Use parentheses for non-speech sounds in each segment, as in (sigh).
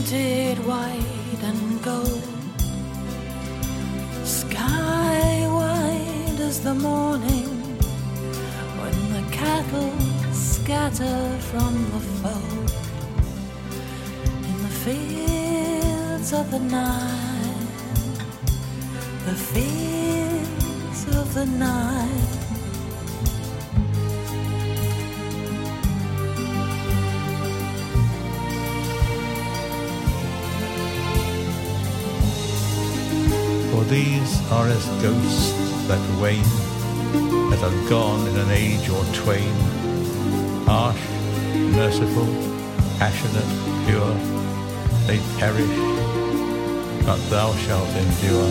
painted white and gold, sky white as the morning when the cattle scatter from the fold in the fields of the night, the fields of the night. Are as ghosts that wane, that are gone in an age or twain, harsh, merciful, passionate, pure, they perish, but thou shalt endure.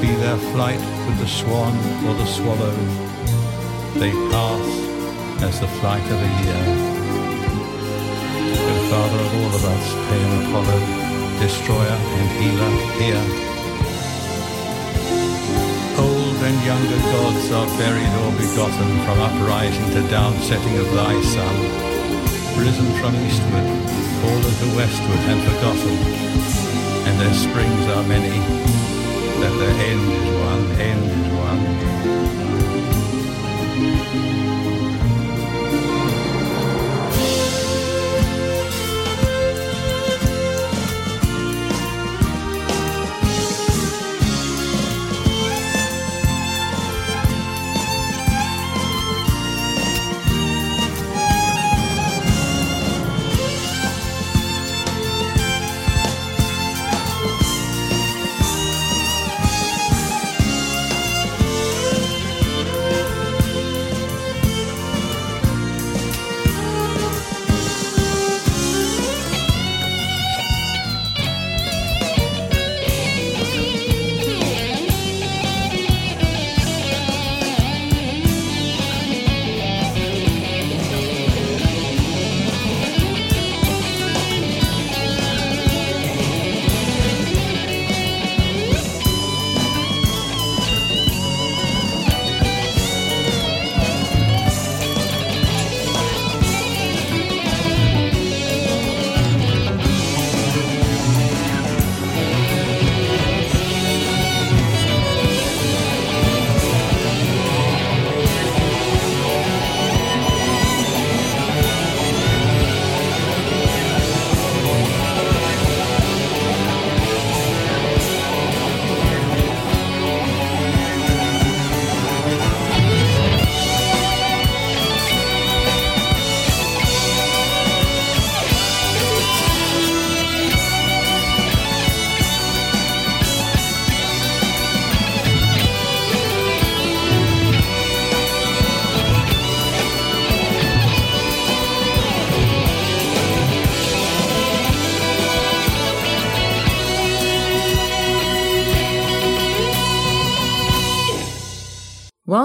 Be their flight with the swan or the swallow, they pass as the flight of a year. O Father of all of us, pale Apollo, destroyer and healer, hear. And younger gods are buried or begotten from uprising to downsetting of thy sun, risen from eastward, fallen to westward and forgotten, and their springs are many, that their end is one, end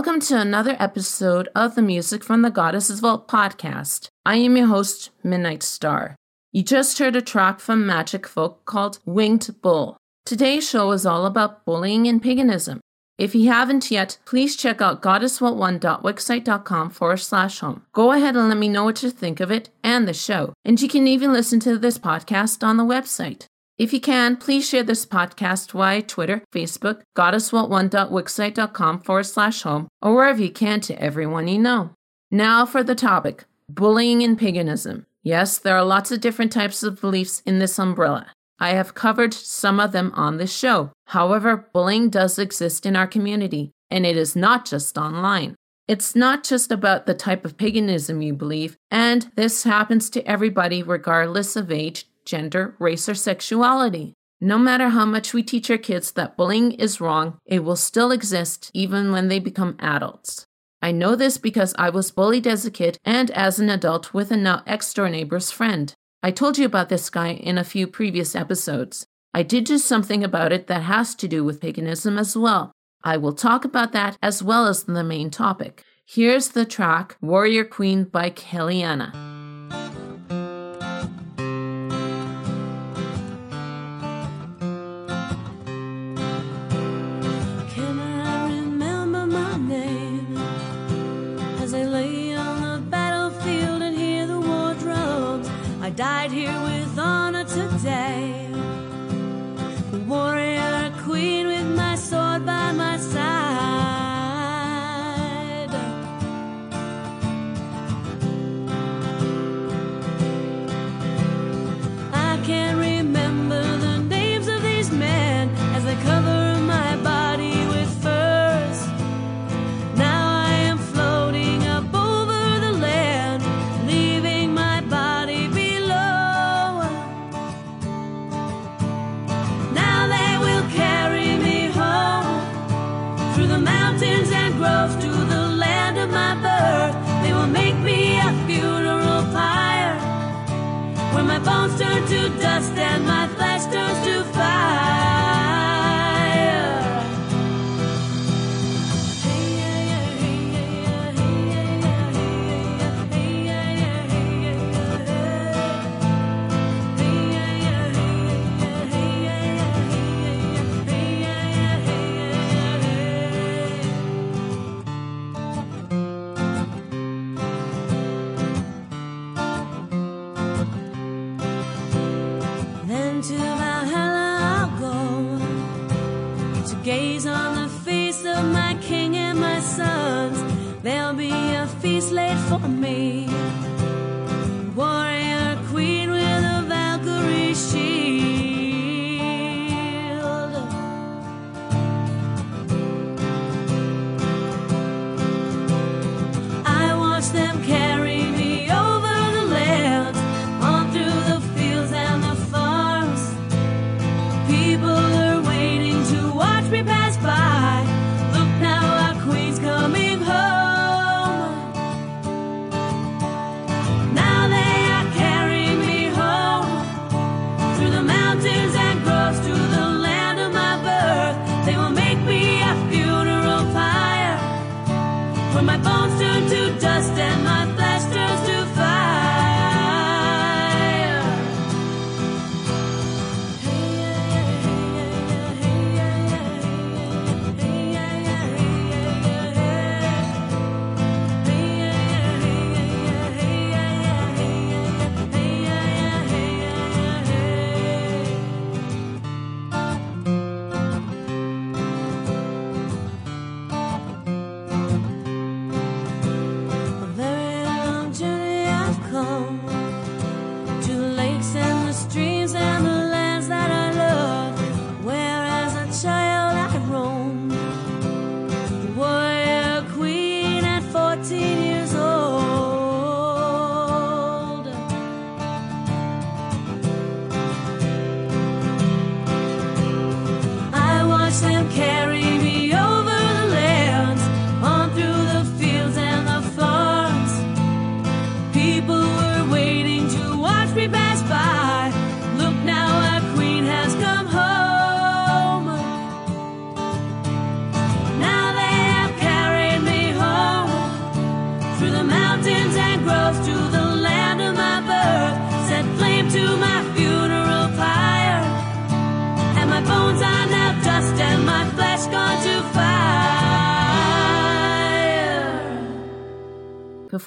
Welcome to another episode of the Music from the Goddess's Vault podcast. I am your host, Midnight Star. You just heard a track from Magicfolk called Winged Bull. Today's show is all about bullying and paganism. If you haven't yet, please check out goddessvault1.wixsite.com forward slash home. Go ahead and let me know what you think of it and the show. And you can even listen to this podcast on the website. If you can, please share this podcast via Twitter, Facebook, goddessvault1.wixsite.com forward slash home, or wherever you can to everyone you know. Now for the topic bullying and paganism. Yes, there are lots of different types of beliefs in this umbrella. I have covered some of them on this show. However, bullying does exist in our community, and it is not just online. It's not just about the type of paganism you believe, and this happens to everybody regardless of age, gender, race, or sexuality. No matter how much we teach our kids that bullying is wrong, it will still exist even when they become adults. I know this because I was bullied as a kid and as an adult with a now ex door neighbor's friend. I told you about this guy in a few previous episodes. I did do something about it that has to do with paganism as well. I will talk about that as well as the main topic. Here's the track Warrior Queen by Kellianna. Died here with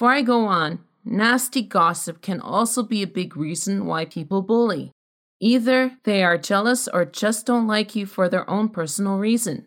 Before I go on, nasty gossip can also be a big reason why people bully. Either they are jealous or just don't like you for their own personal reason.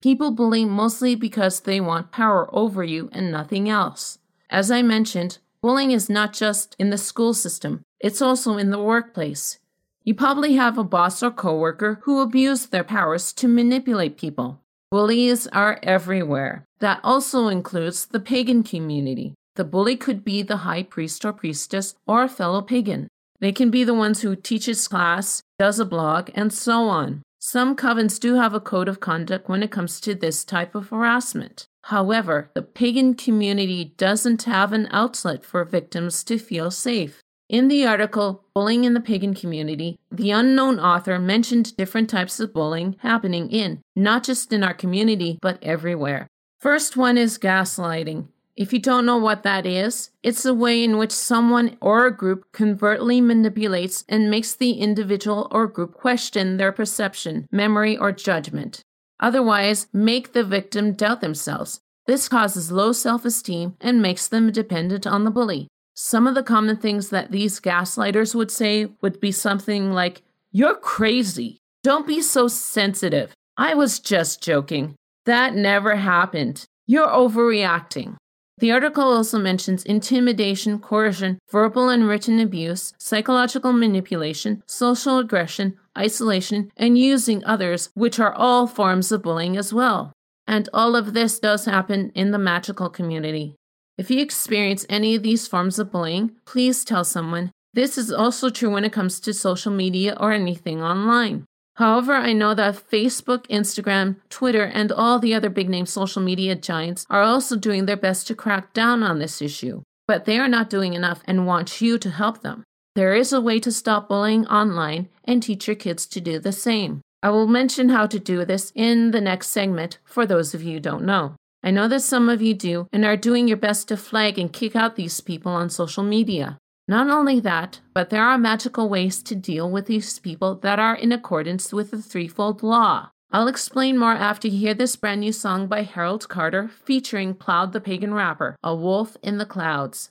People bully mostly because they want power over you and nothing else. As I mentioned, bullying is not just in the school system, it's also in the workplace. You probably have a boss or coworker who abuse their powers to manipulate people. Bullies are everywhere. That also includes the pagan community. The bully could be the high priest or priestess or a fellow pagan. They can be the ones who teaches class, does a blog, and so on. Some covens do have a code of conduct when it comes to this type of harassment. However, the pagan community doesn't have an outlet for victims to feel safe. In the article, Bullying in the Pagan Community, the unknown author mentioned different types of bullying happening in, not just in our community, but everywhere. First one is gaslighting. If you don't know what that is, it's a way in which someone or a group covertly manipulates and makes the individual or group question their perception, memory, or judgment. Otherwise, make the victim doubt themselves. This causes low self esteem and makes them dependent on the bully. Some of the common things that these gaslighters would say would be something like, You're crazy. Don't be so sensitive. I was just joking. That never happened. You're overreacting. The article also mentions intimidation, coercion, verbal and written abuse, psychological manipulation, social aggression, isolation, and using others, which are all forms of bullying as well. And all of this does happen in the magical community. If you experience any of these forms of bullying, please tell someone. This is also true when it comes to social media or anything online. However, I know that Facebook, Instagram, Twitter, and all the other big name social media giants are also doing their best to crack down on this issue, but they are not doing enough and want you to help them. There is a way to stop bullying online and teach your kids to do the same. I will mention how to do this in the next segment for those of you who don't know. I know that some of you do and are doing your best to flag and kick out these people on social media. Not only that, but there are magical ways to deal with these people that are in accordance with the threefold law. I'll explain more after you hear this brand new song by Harold Carter featuring Cloud the Pagan Rapper, A Wolf in the Clouds.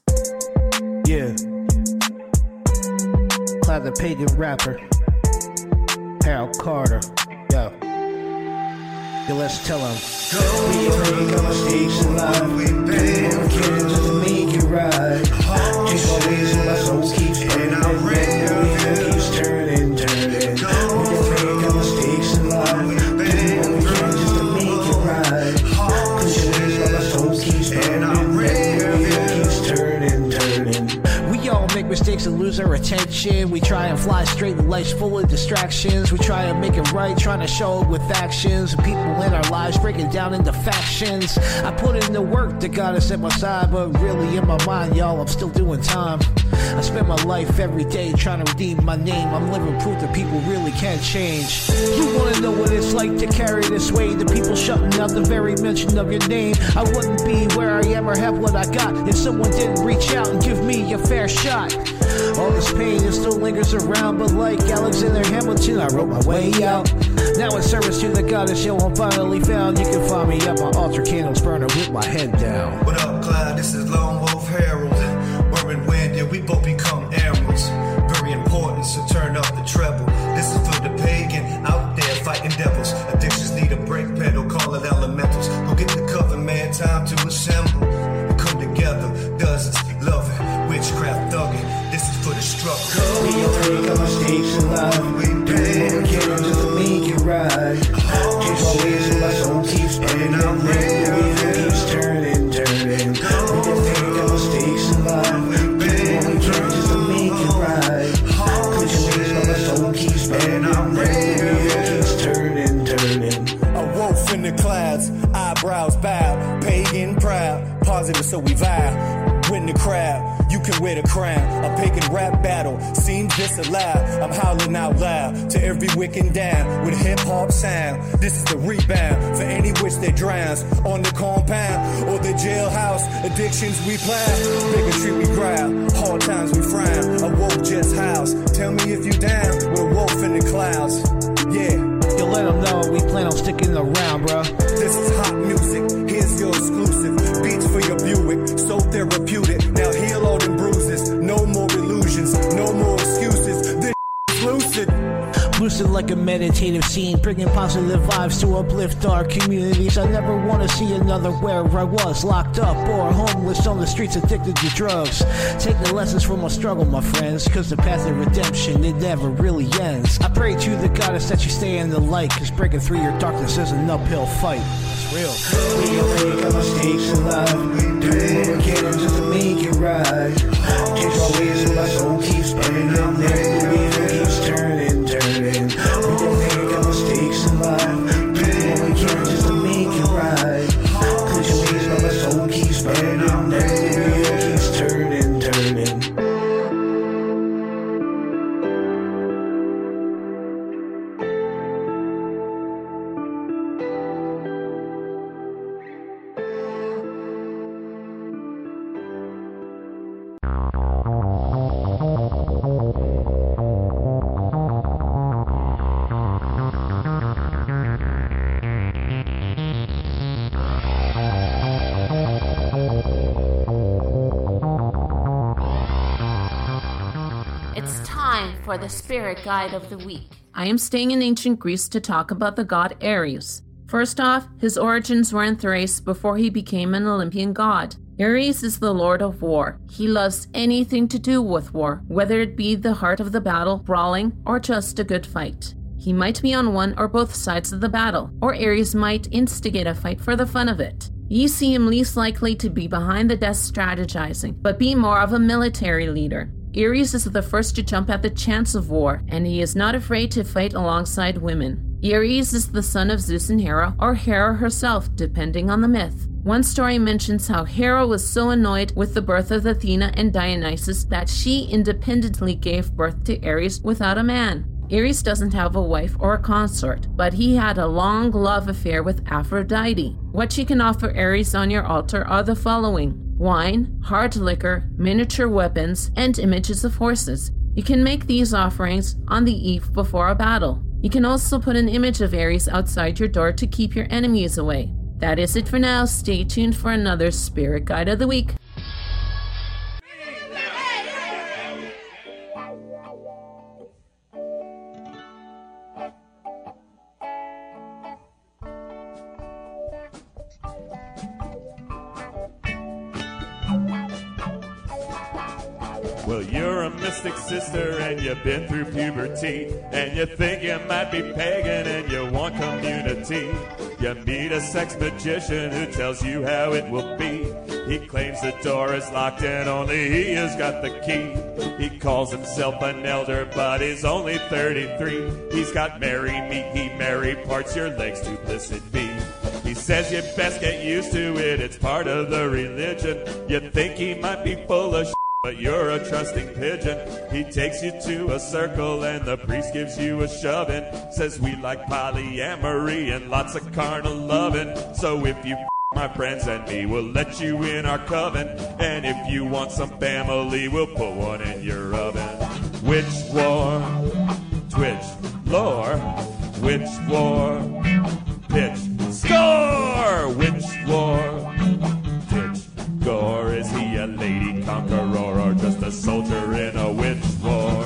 Yeah. Cloud the Pagan Rapper. Harold Carter. Yo. Yo, let's tell him. We all make mistakes in life. We can just make it right. Just always my soul keeps lose our attention. We try and fly straight in life's full of distractions. We try and make it right, trying to show it with actions. And people in our lives breaking down into factions. I put in the work that got us at my side, but really in my mind, y'all, I'm still doing time. I spend my life every day trying to redeem my name. I'm living proof that people really can't change. You wanna know what it's like to carry this weight? The people shutting out the very mention of your name. I wouldn't be where I am or have what I got if someone didn't reach out and give me a fair shot. All this pain it still lingers around, but like Alexander Hamilton, I wrote my way out. Now in service to the goddess, yo, I'm finally found. You can find me at my altar candles burning with my head down. What up, Clyde? This is Lone Wolf Harold. Clouds, eyebrows bowed, pagan proud, positive so we vow. Win the crowd, you can wear the crown. A pagan rap battle seems disallowed. I'm howling out loud to every wicked down with hip hop sound. This is the rebound for any witch that drowns on the compound or the jailhouse. Addictions we plow, bigotry we growl, hard times we frown. A wolf just house. Tell me if you down with a wolf in the clouds. Yeah. You let them know we plan on sticking around, bruh. This is hot music. Here's your exclusive. Beats for your Buick. So therapeutic. Like a meditative scene, bringing positive vibes to uplift our communities. I never want to see another where I was locked up or homeless on the streets addicted to drugs. Take the lessons from my struggle, my friends, cause the path of redemption, it never really ends. I pray to the goddess that you stay in the light, cause breaking through your darkness is an uphill fight. It's real. We all make our mistakes in life. Do what we can just to make it right. Change my ways my soul keeps burning. Wheel for the spirit guide of the week. I am staying in ancient Greece to talk about the god Ares. First off, his origins were in Thrace before he became an Olympian god. Ares is the lord of war. He loves anything to do with war, whether it be the heart of the battle, brawling, or just a good fight. He might be on one or both sides of the battle, or Ares might instigate a fight for the fun of it. You see him least likely to be behind the desk strategizing, but be more of a military leader. Ares is the first to jump at the chance of war, and he is not afraid to fight alongside women. Ares is the son of Zeus and Hera, or Hera herself, depending on the myth. One story mentions how Hera was so annoyed with the birth of Athena and Dionysus that she independently gave birth to Ares without a man. Ares doesn't have a wife or a consort, but he had a long love affair with Aphrodite. What you can offer Ares on your altar are the following wine, hard liquor, miniature weapons, and images of horses. You can make these offerings on the eve before a battle. You can also put an image of Ares outside your door to keep your enemies away. That is it for now. Stay tuned for another Spirit Guide of the Week. Been through puberty. And you think you might be pagan and you want community. You meet a sex magician who tells you how it will be. He claims the door is locked and only he has got the key. He calls himself an elder, but he's only 33. He's got marry me, he marry parts your legs to blissed be. He says you best get used to it, it's part of the religion. You think he might be full of but you're a trusting pigeon. He takes you to a circle and the priest gives you a shoving. Says we like polyamory and lots of carnal loving. So if you my friends and me, we'll let you in our coven. And if you want some family, we'll put one in your oven. Witch war? Twitch. Lore. witch war? Pitch. Score! witch war? Ditch. Gore, is he a lady conqueror a soldier in a witch war?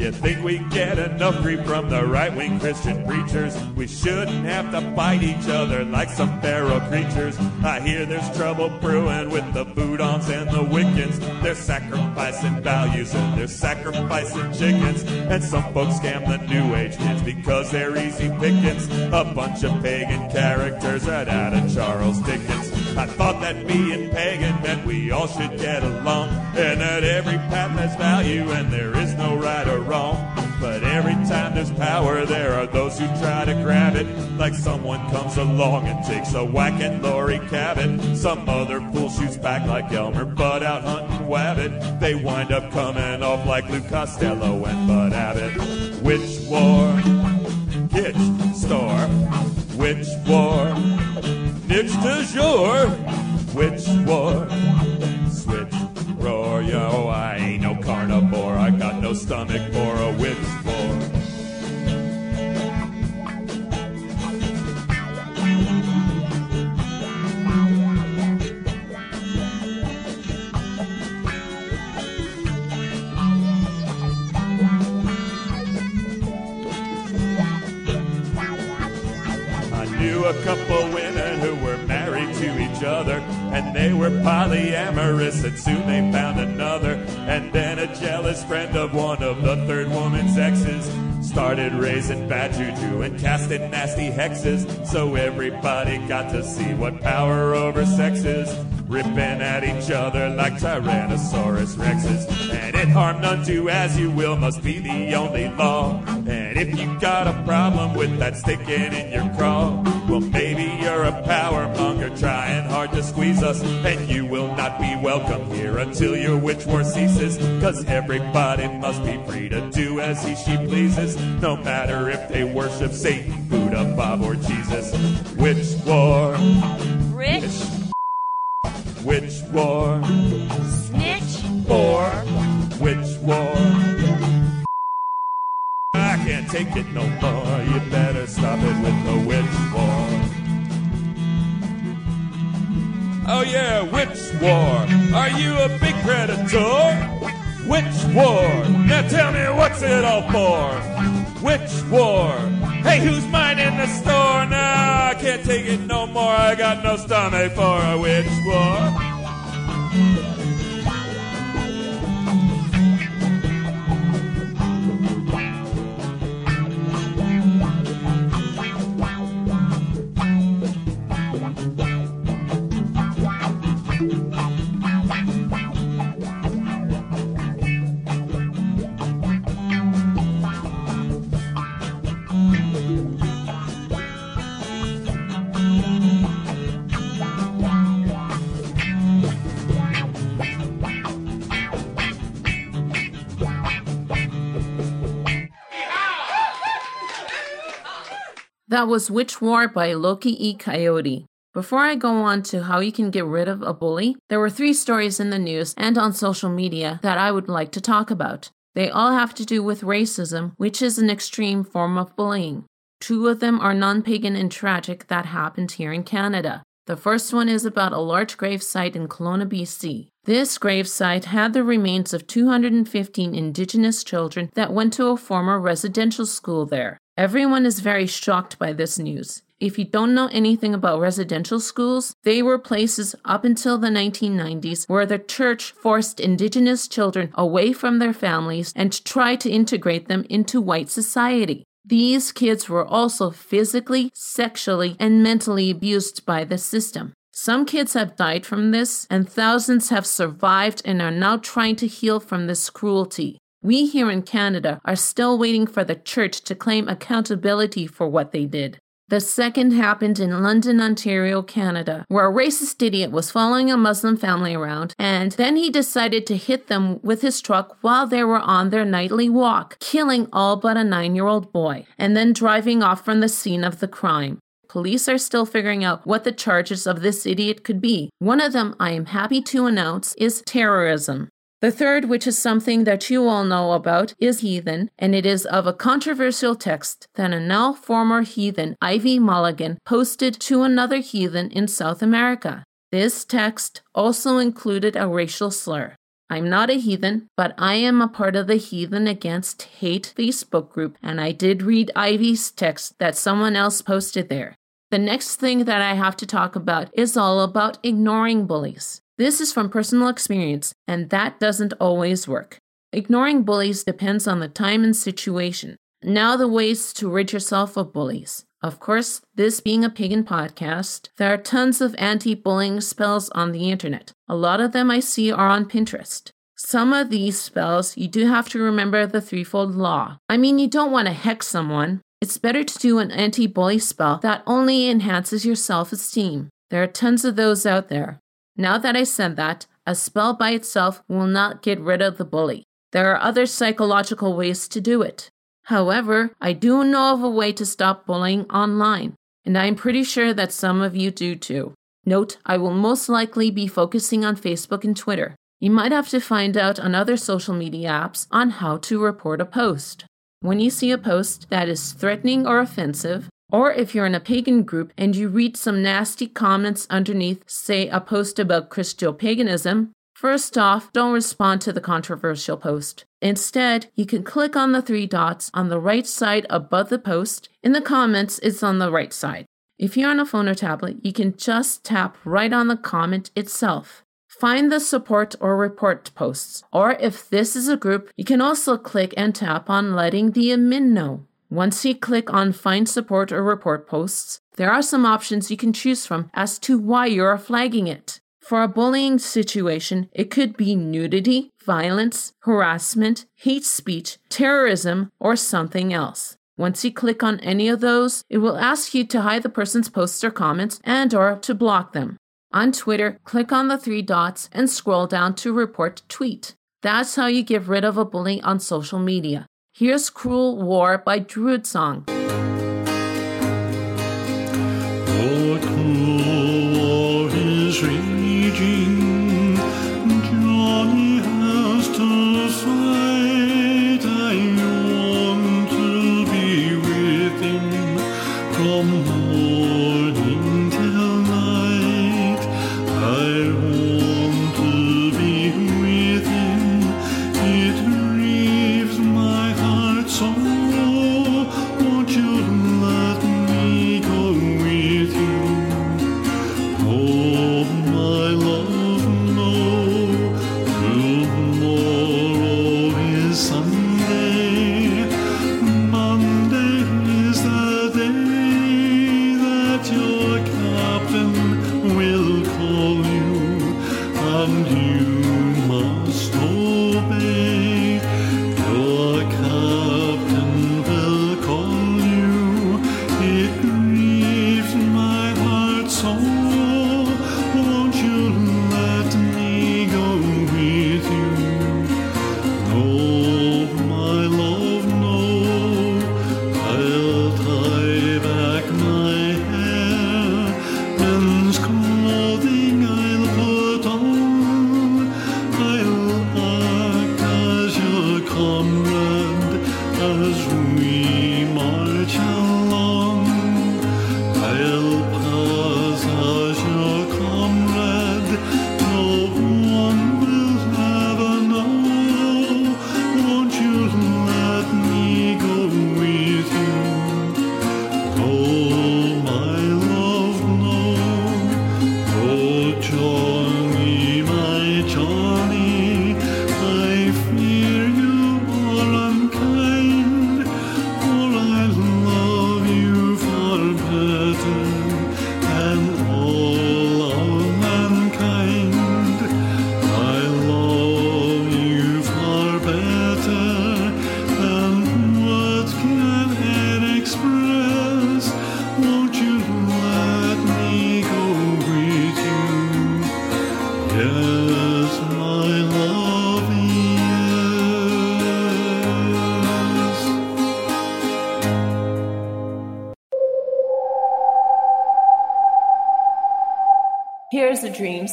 You think we get enough grief from the right wing Christian preachers? We shouldn't have to fight each other like some feral creatures. I hear there's trouble brewing with the Budons and the Wiccans. They're sacrificing values and they're sacrificing chickens. And some folks scam the new age kids because they're easy pickings. A bunch of pagan characters right out of Charles Dickens. I thought that being pagan meant we all should get along and that every path has value and there is no right or wrong. But every time there's power, there are those who try to grab it. Like someone comes along and takes a whack at Laurie Cabot. Some other fool shoots back like Elmer Fudd out hunting Wabbit. They wind up coming off like Lou Costello and Bud Abbott. Which war? Kitsch store. Which war? next to shore. Which war, switch roar, yo. I ain't no carnivore. I got no stomach for a witch war. couple and they were polyamorous, and soon they found another. And then a jealous friend of one of the third woman's exes started raising bad juju and casting nasty hexes, so everybody got to see what power over sex is. Ripping at each other like Tyrannosaurus Rexes. And it harm none to as you will must be the only law. And if you got a problem with that sticking in your craw, well, maybe you're a power monger trying hard to squeeze us. And you will not be welcome here until your witch war ceases. Cause everybody must be free to do as he she pleases, no matter if they worship Satan, Buddha, Bob, or Jesus. Witch war, Rich, witch war, snitch, or witch war. I can't take it no more. You better stop it with the witch war. Oh yeah, witch war. Are you a big predator? Witch war. Now tell me what's it all for? Witch war. Hey, who's minding the store? Nah, I can't take it no more. I got no stomach for a witch war. That was Witch War by Loke E. Coyote. Before I go on to how you can get rid of a bully, there were three stories in the news and on social media that I would like to talk about. They all have to do with racism, which is an extreme form of bullying. Two of them are non pagan and tragic that happened here in Canada. The first one is about a large grave site in Kelowna, BC. This grave site had the remains of 215 Indigenous children that went to a former residential school there. Everyone is very shocked by this news. If you don't know anything about residential schools, they were places up until the 1990s where the church forced Indigenous children away from their families and tried to integrate them into white society. These kids were also physically, sexually, and mentally abused by the system. Some kids have died from this, and thousands have survived and are now trying to heal from this cruelty. We here in Canada are still waiting for the church to claim accountability for what they did. The second happened in London, Ontario, Canada, where a racist idiot was following a Muslim family around, and then he decided to hit them with his truck while they were on their nightly walk, killing all but a nine year old boy, and then driving off from the scene of the crime. Police are still figuring out what the charges of this idiot could be. One of them, I am happy to announce, is terrorism. The third, which is something that you all know about, is heathen, and it is of a controversial text that a now former heathen, Ivy Mulligan, posted to another heathen in South America. This text also included a racial slur. I'm not a heathen, but I am a part of the Heathen Against Hate Facebook group, and I did read Ivy's text that someone else posted there. The next thing that I have to talk about is all about ignoring bullies. This is from personal experience, and that doesn't always work. Ignoring bullies depends on the time and situation. Now, the ways to rid yourself of bullies. Of course, this being a pagan podcast, there are tons of anti bullying spells on the internet. A lot of them I see are on Pinterest. Some of these spells, you do have to remember the threefold law. I mean, you don't want to hex someone. It's better to do an anti bully spell that only enhances your self esteem. There are tons of those out there. Now that I said that, a spell by itself will not get rid of the bully. There are other psychological ways to do it. However, I do know of a way to stop bullying online, and I'm pretty sure that some of you do too. Note, I will most likely be focusing on Facebook and Twitter. You might have to find out on other social media apps on how to report a post. When you see a post that is threatening or offensive, or if you're in a pagan group and you read some nasty comments underneath, say a post about Christo paganism, first off, don't respond to the controversial post. Instead, you can click on the three dots on the right side above the post. In the comments, it's on the right side. If you're on a phone or tablet, you can just tap right on the comment itself. Find the support or report posts, or if this is a group, you can also click and tap on letting the admin know. Once you click on Find Support or Report Posts, there are some options you can choose from as to why you're flagging it. For a bullying situation, it could be nudity, violence, harassment, hate speech, terrorism, or something else. Once you click on any of those, it will ask you to hide the person's posts or comments and or to block them. On Twitter, click on the three dots and scroll down to report tweet. That's how you get rid of a bully on social media. Here's Cruel War by Druidsong.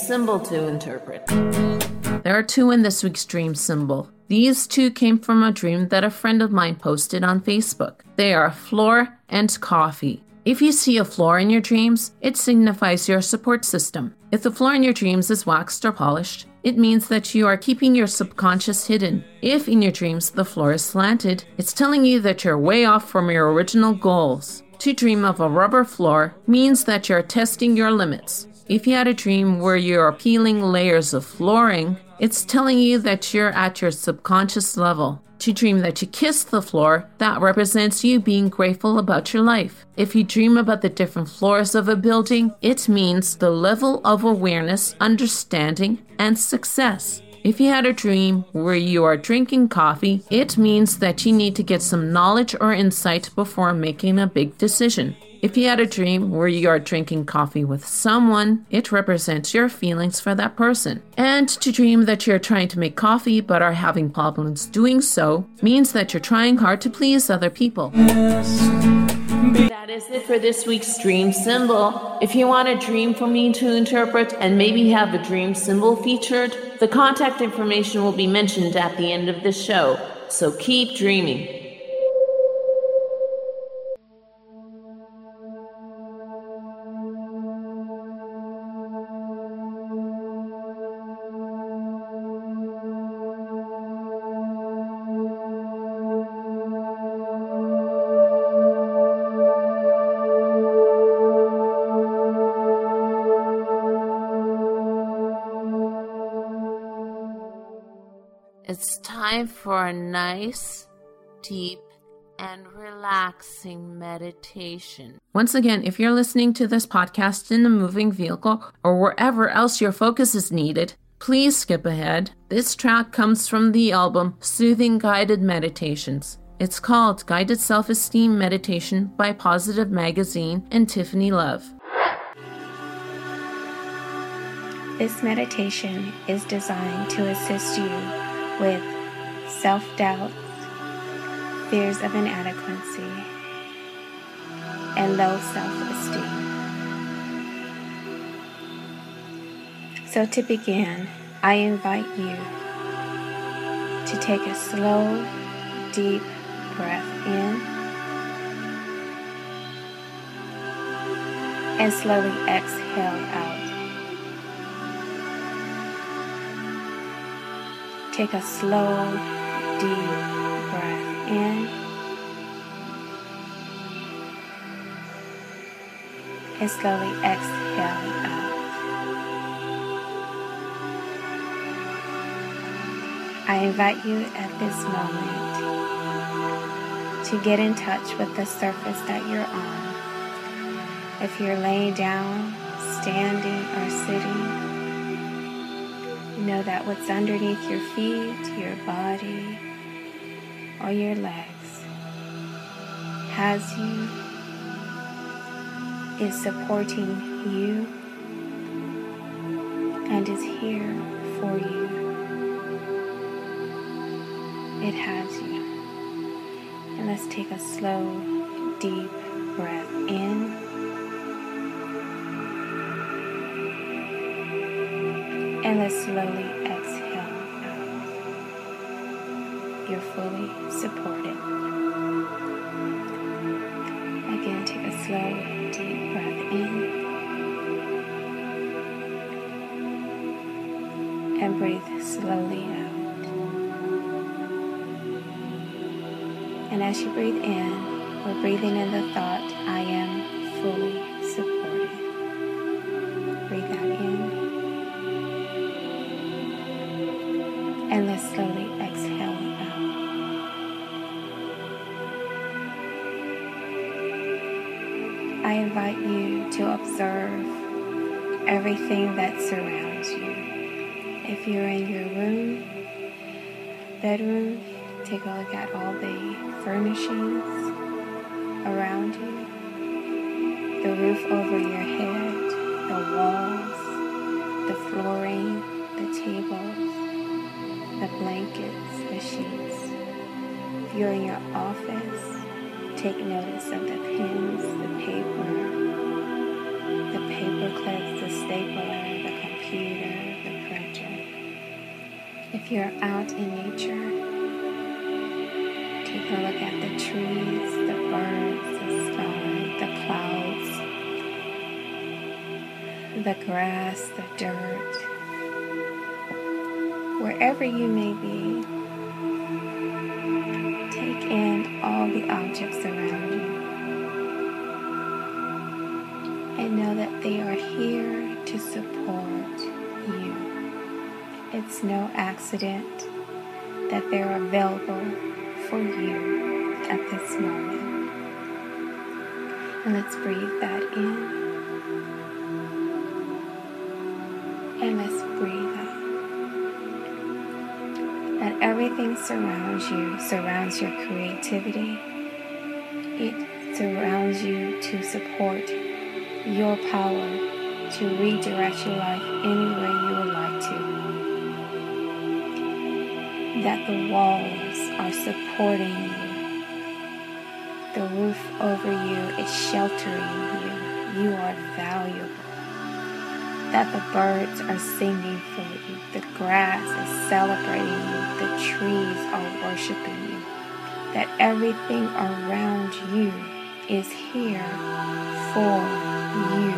Symbol to interpret. There are two in this week's dream symbol. These two came from a dream that a friend of mine posted on Facebook. They are floor and coffee. If you see a floor in your dreams, it signifies your support system. If the floor in your dreams is waxed or polished, it means that you are keeping your subconscious hidden. If in your dreams the floor is slanted, it's telling you that you're way off from your original goals. To dream of a rubber floor means that you're testing your limits. If you had a dream where you're peeling layers of flooring, it's telling you that you're at your subconscious level. To dream that you kiss the floor, that represents you being grateful about your life. If you dream about the different floors of a building, it means the level of awareness, understanding, and success. If you had a dream where you are drinking coffee, it means that you need to get some knowledge or insight before making a big decision. If you had a dream where you are drinking coffee with someone, it represents your feelings for that person. And to dream that you're trying to make coffee but are having problems doing so means that you're trying hard to please other people. That is it for this week's dream symbol. If you want a dream for me to interpret and maybe have a dream symbol featured, the contact information will be mentioned at the end of the show. So keep dreaming. It's time for a nice, deep, and relaxing meditation. Once again, if you're listening to this podcast in a moving vehicle or wherever else your focus is needed, please skip ahead. This track comes from the album Soothing Guided Meditations. It's called Guided Self Esteem Meditation by Positive Magazine and Tiffany Love. This meditation is designed to assist you with self doubt, fears of inadequacy, and low self esteem. So, to begin, I invite you to take a slow, deep breath in and slowly exhale out. Take a slow, deep breath in and slowly exhale out. I invite you at this moment to get in touch with the surface that you're on. If you're laying down, standing, or sitting, know that what's underneath your feet, your body, or your legs has you, is supporting you, and is here for you. It has you. And let's take a slow, deep breath in. And let's slowly exhale out. You're fully supported. Again, take a slow, deep breath in. And breathe slowly out. And as you breathe in, we're breathing in the thought, I am invite you to observe everything that surrounds you. If you're in your room, bedroom, take a look at all the furnishings around you, the roof over your head, the walls, the flooring, the tables, the blankets, the sheets. If you're in your office, take notice of the pens, the paper, the paper clips, the stapler, the computer, the printer. If you're out in nature, take a look at the trees, the birds, the sky, the clouds, the grass, the dirt. Wherever you may be, around you and know that they are here to support you. It's no accident that they're available for you at this moment. And let's breathe that in. And let's breathe out. That everything surrounds you, surrounds your creativity. To support your power to redirect your life any way you would like to. That the walls are supporting you. The roof over you is sheltering you. You are valuable. That the birds are singing for you. The grass is celebrating you. The trees are worshiping you. That everything around you is here for you.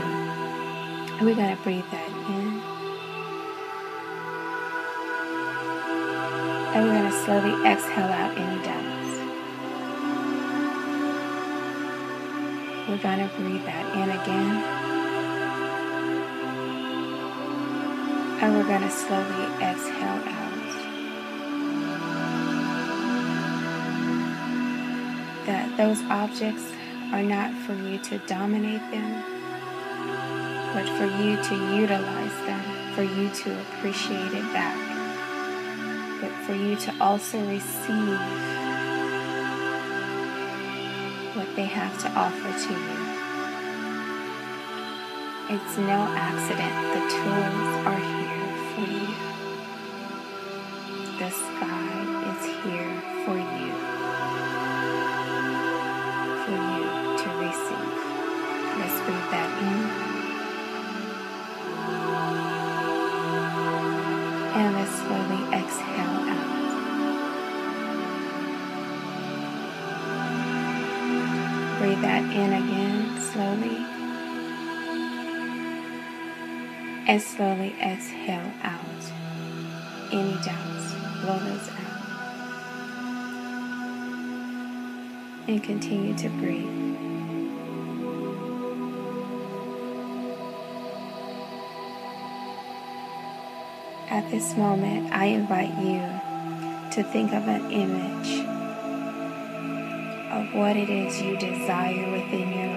And we got to breathe that in. And we're going to slowly exhale out any dust. We're going to breathe that in again. And we're going to slowly exhale out. that those objects are not for you to dominate them, but for you to utilize them, for you to appreciate it back, but for you to also receive what they have to offer to you. It's no accident the tools are here And slowly exhale out any doubts. Blow those out. And continue to breathe. At this moment, I invite you to think of an image of what it is you desire within your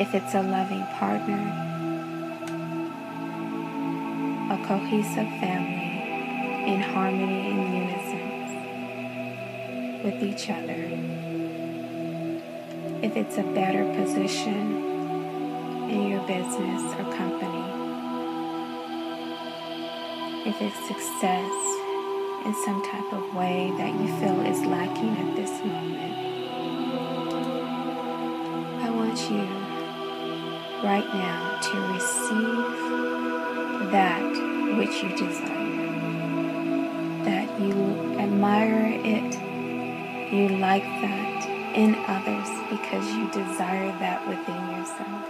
If it's a loving partner, a cohesive family in harmony and unison with each other. If it's a better position in your business or company. If it's success in some type of way that you feel is lacking at this moment. Right now to receive that which you desire, that you admire it, you like that in others because you desire that within yourself.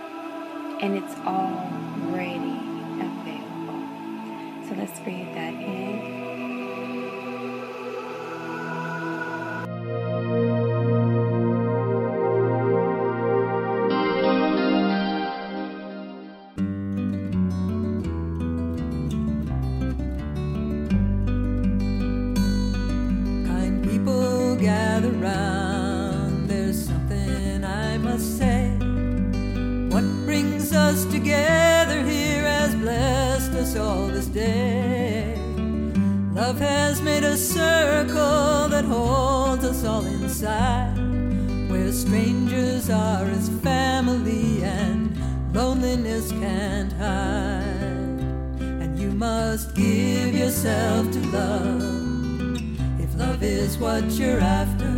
And it's already available. So let's breathe that in. You're after.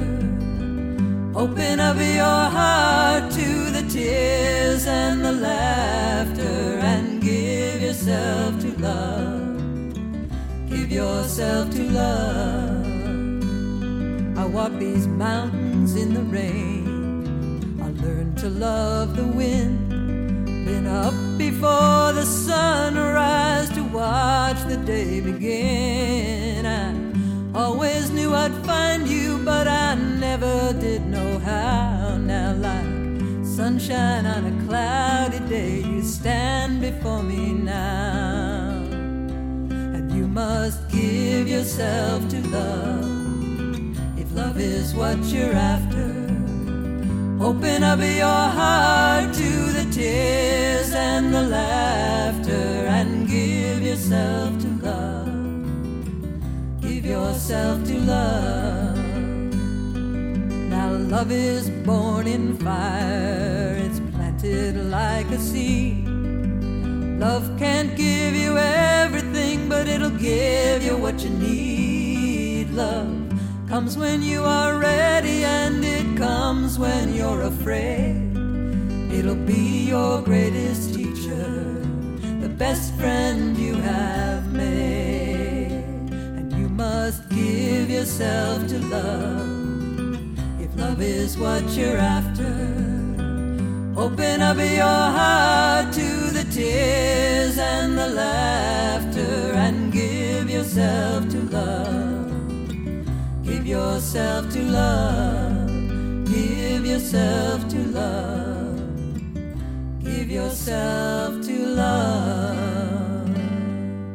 Open up your heart to the tears and the laughter and give yourself to love. Give yourself to love. I walk these mountains in the rain. I learned to love the wind. Been up before the sunrise to watch the day sunshine on a cloudy day, you stand before me now. And you must give yourself to love if love is what you're after. Open up your heart to the tears and the laughter and give yourself to love. Give yourself to love. Love is born in fire, it's planted like a seed. Love can't give you everything, but it'll give you what you need. Love comes when you are ready, and it comes when you're afraid. It'll be your greatest teacher, the best friend you have made. And you must give yourself to love is what you're after. Open up your heart to the tears and the laughter and give yourself to love. Give yourself to love. Give yourself to love. Give yourself to love.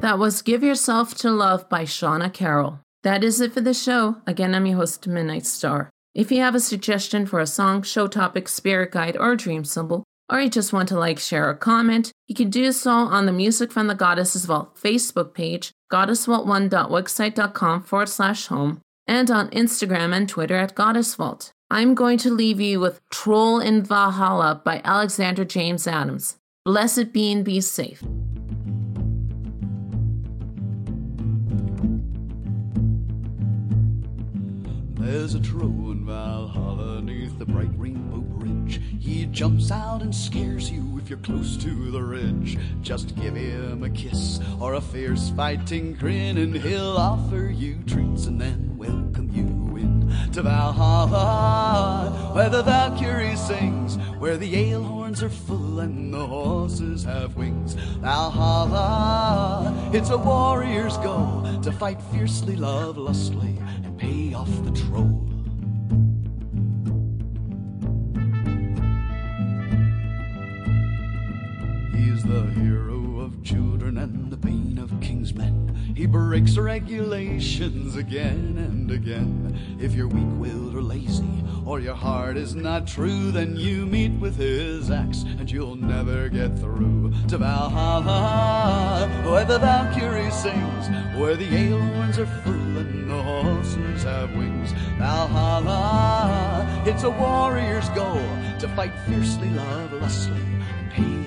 That was Give Yourself to Love by Shawna Carol. That is it for the show. Again, I'm your host, Midnight Star. If you have a suggestion for a song, show topic, spirit guide, or dream symbol, or you just want to like, share, or comment, you can do so on the Music from the Goddesses Vault Facebook page, goddessvault1.wixsite.com forward slash home, and on Instagram and Twitter at Goddess Vault. I'm going to leave you with Troll in Valhalla by Alexander James Adams. Blessed be and be safe. There's a troll in Valhalla neath the bright rainbow bridge. He jumps out and scares you if you're close to the ridge. Just give him a kiss or a fierce fighting grin, and he'll offer you treats and then welcome you in to Valhalla, where the Valkyrie sings, where the ale horns are full and the horses have wings. Valhalla, it's a warrior's go to fight fiercely, love lustily, and pay off the troll. He's the hero of children and the bane of king's men. He breaks regulations again and again. If you're weak willed or lazy, or your heart is not true, then you meet with his axe and you'll never get through to Valhalla, where the Valkyrie sings, where the ale are full and the horses have wings. Valhalla, it's a warrior's goal to fight fiercely, love lustily, and pay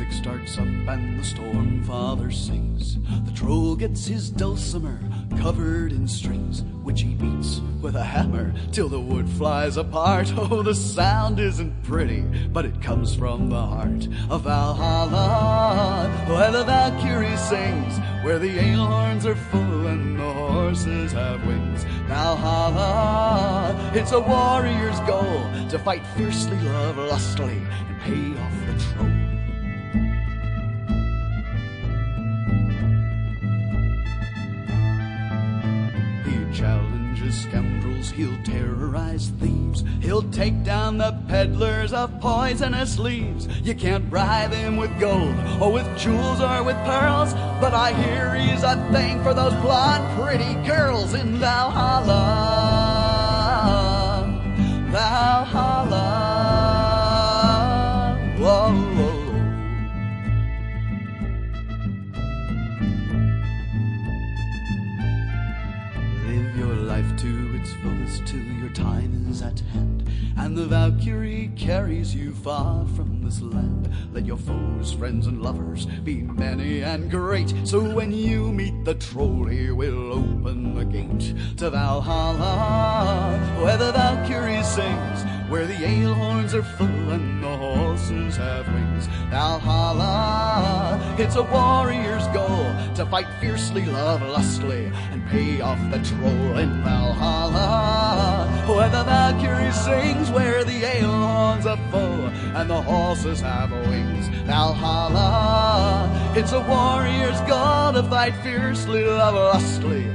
music starts up and the storm father sings, the troll gets his dulcimer covered in strings, which he beats with a hammer till the wood flies apart. (laughs) Oh, the sound isn't pretty, but it comes from the heart of Valhalla, where the Valkyrie sings, where the ale horns are full and the horses have wings. Valhalla, it's a warrior's goal to fight fiercely, love lustily, and pay off the troll. He'll terrorize thieves, he'll take down the peddlers of poisonous leaves. You can't bribe him with gold, or with jewels, or with pearls, but I hear he's a thing for those blonde, pretty girls in Valhalla. Valhalla. Your time is at hand, and the Valkyrie carries you far from this land. Let your foes, friends, and lovers be many and great, so when you meet the troll, he will open the gate to Valhalla, where the Valkyrie sings, where the ale horns are full and the horses have wings. Valhalla, it's a warrior's goal to fight fiercely, love lustily, and pay off the troll in Valhalla, where the Valkyrie sings, where the ale horns are full and the horses have wings. Valhalla, it's a warrior's goal to fight fiercely, love lustily,